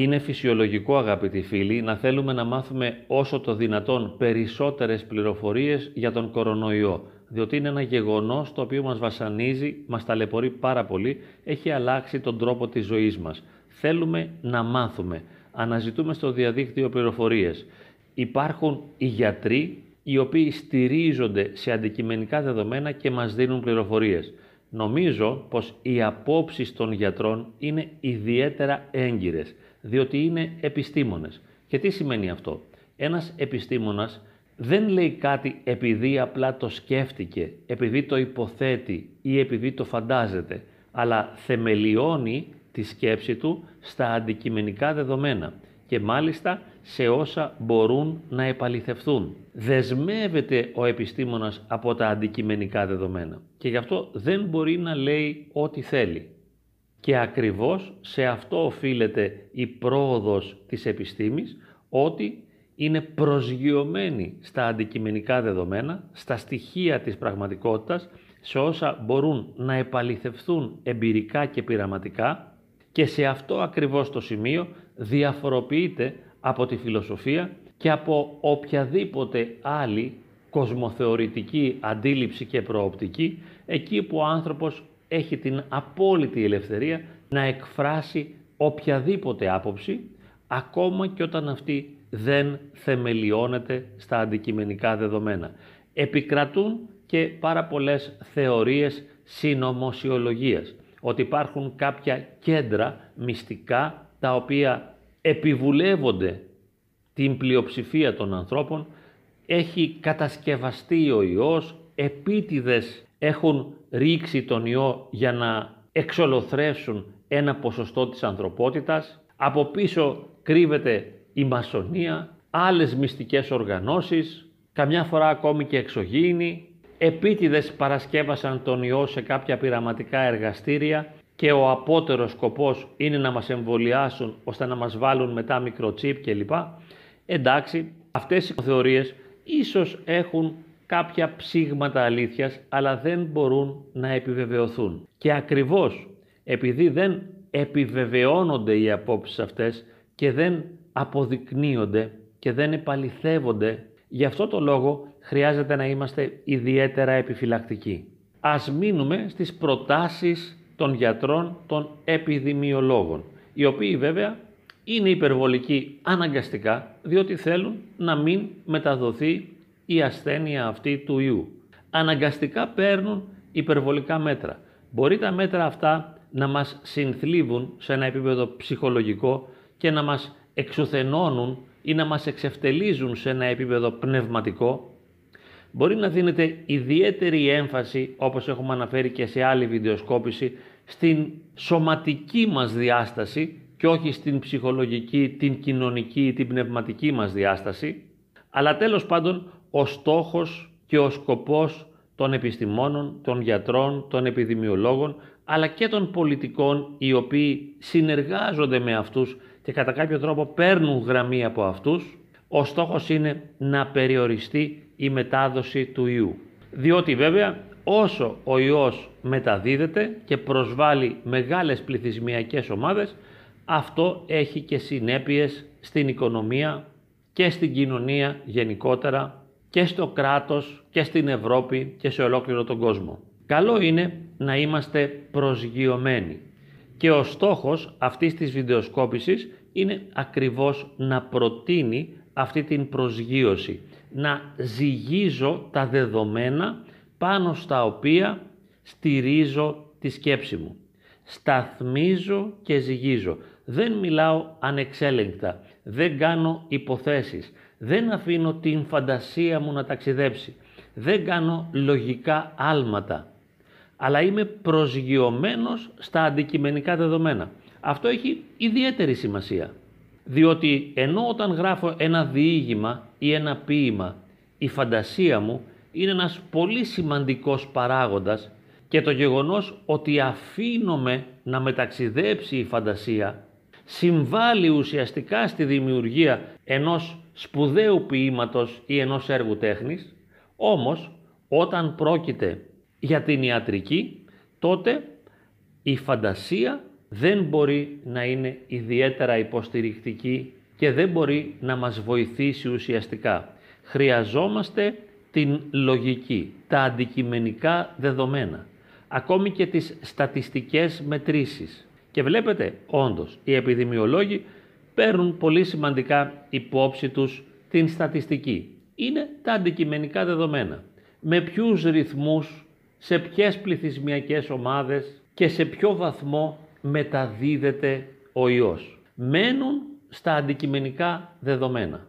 Είναι φυσιολογικό αγαπητοί φίλοι να θέλουμε να μάθουμε όσο το δυνατόν περισσότερες πληροφορίες για τον κορονοϊό διότι είναι ένα γεγονός το οποίο μας βασανίζει, μας ταλαιπωρεί πάρα πολύ, έχει αλλάξει τον τρόπο της ζωής μας. Θέλουμε να μάθουμε, αναζητούμε στο διαδίκτυο πληροφορίες. Υπάρχουν οι γιατροί οι οποίοι στηρίζονται σε αντικειμενικά δεδομένα και μας δίνουν πληροφορίες. Νομίζω πως οι απόψεις των γιατρών είναι ιδιαίτερα έγκυρες, διότι είναι επιστήμονες. Και τι σημαίνει αυτό; Ένας επιστήμονας δεν λέει κάτι επειδή απλά το σκέφτηκε, επειδή το υποθέτει ή επειδή το φαντάζεται, αλλά θεμελιώνει τη σκέψη του στα αντικειμενικά δεδομένα και μάλιστα σε όσα μπορούν να επαληθευθούν. Δεσμεύεται ο επιστήμονας από τα αντικειμενικά δεδομένα και γι' αυτό δεν μπορεί να λέει ό,τι θέλει. Και ακριβώς σε αυτό οφείλεται η πρόοδος της επιστήμης, ότι είναι προσγειωμένη στα αντικειμενικά δεδομένα, στα στοιχεία της πραγματικότητας, σε όσα μπορούν να επαληθευθούν εμπειρικά και πειραματικά και σε αυτό ακριβώς το σημείο διαφοροποιείται από τη φιλοσοφία και από οποιαδήποτε άλλη κοσμοθεωρητική αντίληψη και προοπτική, εκεί που ο άνθρωπος έχει την απόλυτη ελευθερία να εκφράσει οποιαδήποτε άποψη, ακόμα και όταν αυτή δεν θεμελιώνεται στα αντικειμενικά δεδομένα. Επικρατούν και πάρα πολλές θεωρίες συνωμοσιολογίας, ότι υπάρχουν κάποια κέντρα μυστικά τα οποία επιβουλεύονται την πλειοψηφία των ανθρώπων, έχει κατασκευαστεί ο ιός, επίτηδες έχουν ρίξει τον ιό για να εξολοθρεύσουν ένα ποσοστό της ανθρωπότητας, από πίσω κρύβεται η μασονία, άλλες μυστικές οργανώσεις, καμιά φορά ακόμη και εξωγήινοι, επίτηδες παρασκεύασαν τον ιό σε κάποια πειραματικά εργαστήρια και ο απότερος σκοπός είναι να μας εμβολιάσουν ώστε να μας βάλουν μετά μικροτσίπ κλπ. Εντάξει, αυτές οι θεωρίες ίσως έχουν κάποια ψήγματα αλήθειας, αλλά δεν μπορούν να επιβεβαιωθούν. Και ακριβώς επειδή δεν επιβεβαιώνονται οι απόψεις αυτές και δεν αποδεικνύονται και δεν επαληθεύονται, γι' αυτό το λόγο χρειάζεται να είμαστε ιδιαίτερα επιφυλακτικοί. Ας μείνουμε στις προτάσεις των γιατρών, των επιδημιολόγων, οι οποίοι βέβαια είναι υπερβολικοί αναγκαστικά, διότι θέλουν να μην μεταδοθεί η ασθένεια αυτή του ιού. Αναγκαστικά παίρνουν υπερβολικά μέτρα. Μπορεί τα μέτρα αυτά να μας συνθλίβουν σε ένα επίπεδο ψυχολογικό και να μας εξουθενώνουν ή να μας εξευτελίζουν σε ένα επίπεδο πνευματικό, μπορεί να δίνεται ιδιαίτερη έμφαση, όπως έχουμε αναφέρει και σε άλλη βιντεοσκόπηση, στην σωματική μας διάσταση και όχι στην ψυχολογική, την κοινωνική ή την πνευματική μας διάσταση, αλλά τέλος πάντων ο στόχος και ο σκοπός των επιστημόνων, των γιατρών, των επιδημιολόγων, αλλά και των πολιτικών οι οποίοι συνεργάζονται με αυτούς και κατά κάποιο τρόπο παίρνουν γραμμή από αυτούς, ο στόχος είναι να περιοριστεί η μετάδοση του ιού. Διότι βέβαια όσο ο ιός μεταδίδεται και προσβάλλει μεγάλες πληθυσμιακές ομάδες, αυτό έχει και συνέπειες στην οικονομία και στην κοινωνία γενικότερα και στο κράτος και στην Ευρώπη και σε ολόκληρο τον κόσμο. Καλό είναι να είμαστε προσγειωμένοι και ο στόχος αυτής της βιντεοσκόπησης είναι ακριβώς να προτείνει αυτή την προσγείωση, να ζυγίζω τα δεδομένα πάνω στα οποία στηρίζω τη σκέψη μου. Σταθμίζω και ζυγίζω. Δεν μιλάω ανεξέλεγκτα, δεν κάνω υποθέσεις, δεν αφήνω την φαντασία μου να ταξιδέψει, δεν κάνω λογικά άλματα, αλλά είμαι προσγειωμένος στα αντικειμενικά δεδομένα. Αυτό έχει ιδιαίτερη σημασία, διότι ενώ όταν γράφω ένα διήγημα ή ένα ποίημα, η φαντασία μου είναι ένας πολύ σημαντικός παράγοντας και το γεγονός ότι αφήνομαι να μεταξιδέψει η φαντασία συμβάλλει ουσιαστικά στη δημιουργία ενός σπουδαίου ποίηματος ή ενός έργου τέχνης, όμως όταν πρόκειται για την ιατρική, τότε η φαντασία δεν μπορεί να είναι ιδιαίτερα υποστηρικτική και δεν μπορεί να μας βοηθήσει ουσιαστικά. Χρειαζόμαστε την λογική, τα αντικειμενικά δεδομένα, ακόμη και τις στατιστικές μετρήσεις. Και βλέπετε, όντως, οι επιδημιολόγοι παίρνουν πολύ σημαντικά υπόψη τους την στατιστική. Είναι τα αντικειμενικά δεδομένα. Με ποιους ρυθμούς, σε ποιες πληθυσμιακές ομάδες και σε ποιο βαθμό μεταδίδεται ο ιός. Μένουν στα αντικειμενικά δεδομένα.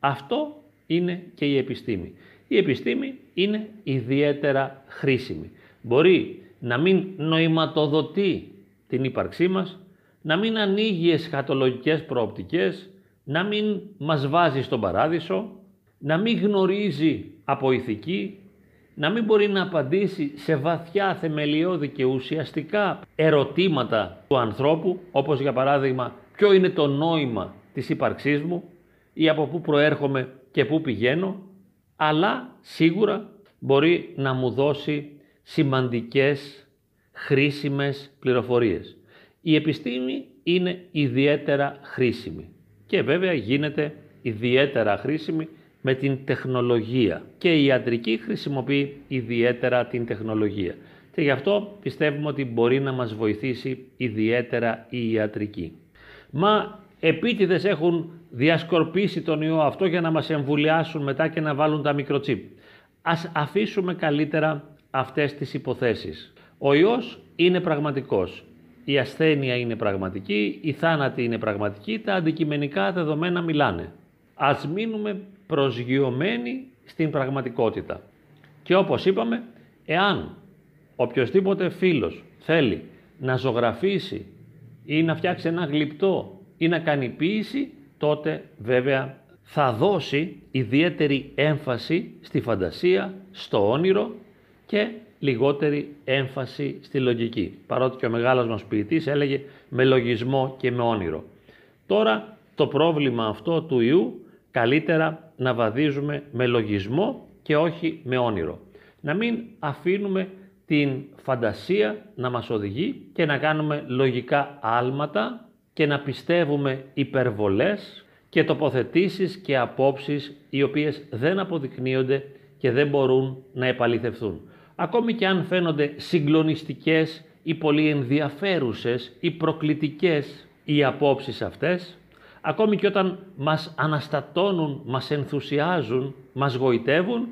Αυτό είναι και η επιστήμη. Η επιστήμη είναι ιδιαίτερα χρήσιμη. Μπορεί να μην νοηματοδοτεί την ύπαρξή μας, να μην ανοίγει εσχατολογικές προοπτικές, να μην μας βάζει στον παράδεισο, να μην γνωρίζει από ηθική, να μην μπορεί να απαντήσει σε βαθιά θεμελιώδη και ουσιαστικά ερωτήματα του ανθρώπου, όπως για παράδειγμα ποιο είναι το νόημα της ύπαρξής μου ή από πού προέρχομαι και πού πηγαίνω, αλλά σίγουρα μπορεί να μου δώσει σημαντικές χρήσιμες πληροφορίες. Η επιστήμη είναι ιδιαίτερα χρήσιμη και βέβαια γίνεται ιδιαίτερα χρήσιμη με την τεχνολογία και η ιατρική χρησιμοποιεί ιδιαίτερα την τεχνολογία και γι' αυτό πιστεύουμε ότι μπορεί να μας βοηθήσει ιδιαίτερα η ιατρική. Μα επίτηδες έχουν διασκορπίσει τον ιό αυτό για να μας εμβουλιάσουν μετά και να βάλουν τα μικροτσίπ. Ας αφήσουμε καλύτερα αυτές τις υποθέσεις. Ο ιός είναι πραγματικός. Η ασθένεια είναι πραγματική, η θάνατη είναι πραγματική, τα αντικειμενικά δεδομένα μιλάνε. Ας μείνουμε προσγειωμένοι στην πραγματικότητα. Και όπως είπαμε, εάν οποιοδήποτε φίλος θέλει να ζωγραφίσει ή να φτιάξει ένα γλυπτό ή να κάνει ποίηση, τότε βέβαια θα δώσει ιδιαίτερη έμφαση στη φαντασία, στο όνειρο και λιγότερη έμφαση στη λογική. Παρότι και ο μεγάλος μας ποιητής έλεγε με λογισμό και με όνειρο. Τώρα το πρόβλημα αυτό του ιού καλύτερα να βαδίζουμε με λογισμό και όχι με όνειρο. Να μην αφήνουμε την φαντασία να μας οδηγεί και να κάνουμε λογικά άλματα και να πιστεύουμε υπερβολές και τοποθετήσεις και απόψεις οι οποίες δεν αποδεικνύονται και δεν μπορούν να επαληθευθούν. Ακόμη και αν φαίνονται συγκλονιστικές ή πολύ ενδιαφέρουσες ή προκλητικές οι απόψεις αυτές, ακόμη και όταν μας αναστατώνουν, μας ενθουσιάζουν, μας γοητεύουν,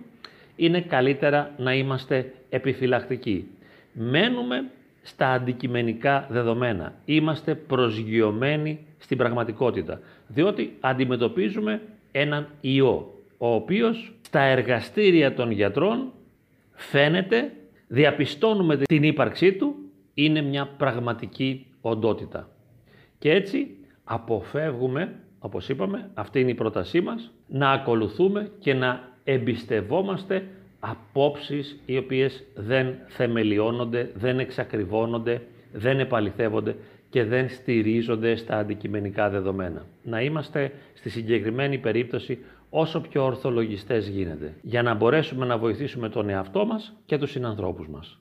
είναι καλύτερα να είμαστε επιφυλακτικοί. Μένουμε στα αντικειμενικά δεδομένα. Είμαστε προσγειωμένοι στην πραγματικότητα, διότι αντιμετωπίζουμε έναν ιό, ο οποίος στα εργαστήρια των γιατρών φαίνεται, διαπιστώνουμε την ύπαρξή του, είναι μια πραγματική οντότητα. Και έτσι αποφεύγουμε, όπως είπαμε, αυτή είναι η πρότασή μας, να ακολουθούμε και να εμπιστευόμαστε απόψεις οι οποίες δεν θεμελιώνονται, δεν εξακριβώνονται, δεν επαληθεύονται και δεν στηρίζονται στα αντικειμενικά δεδομένα. Να είμαστε στη συγκεκριμένη περίπτωση όσο πιο ορθολογιστές γίνεται, για να μπορέσουμε να βοηθήσουμε τον εαυτό μας και τους συνανθρώπους μας.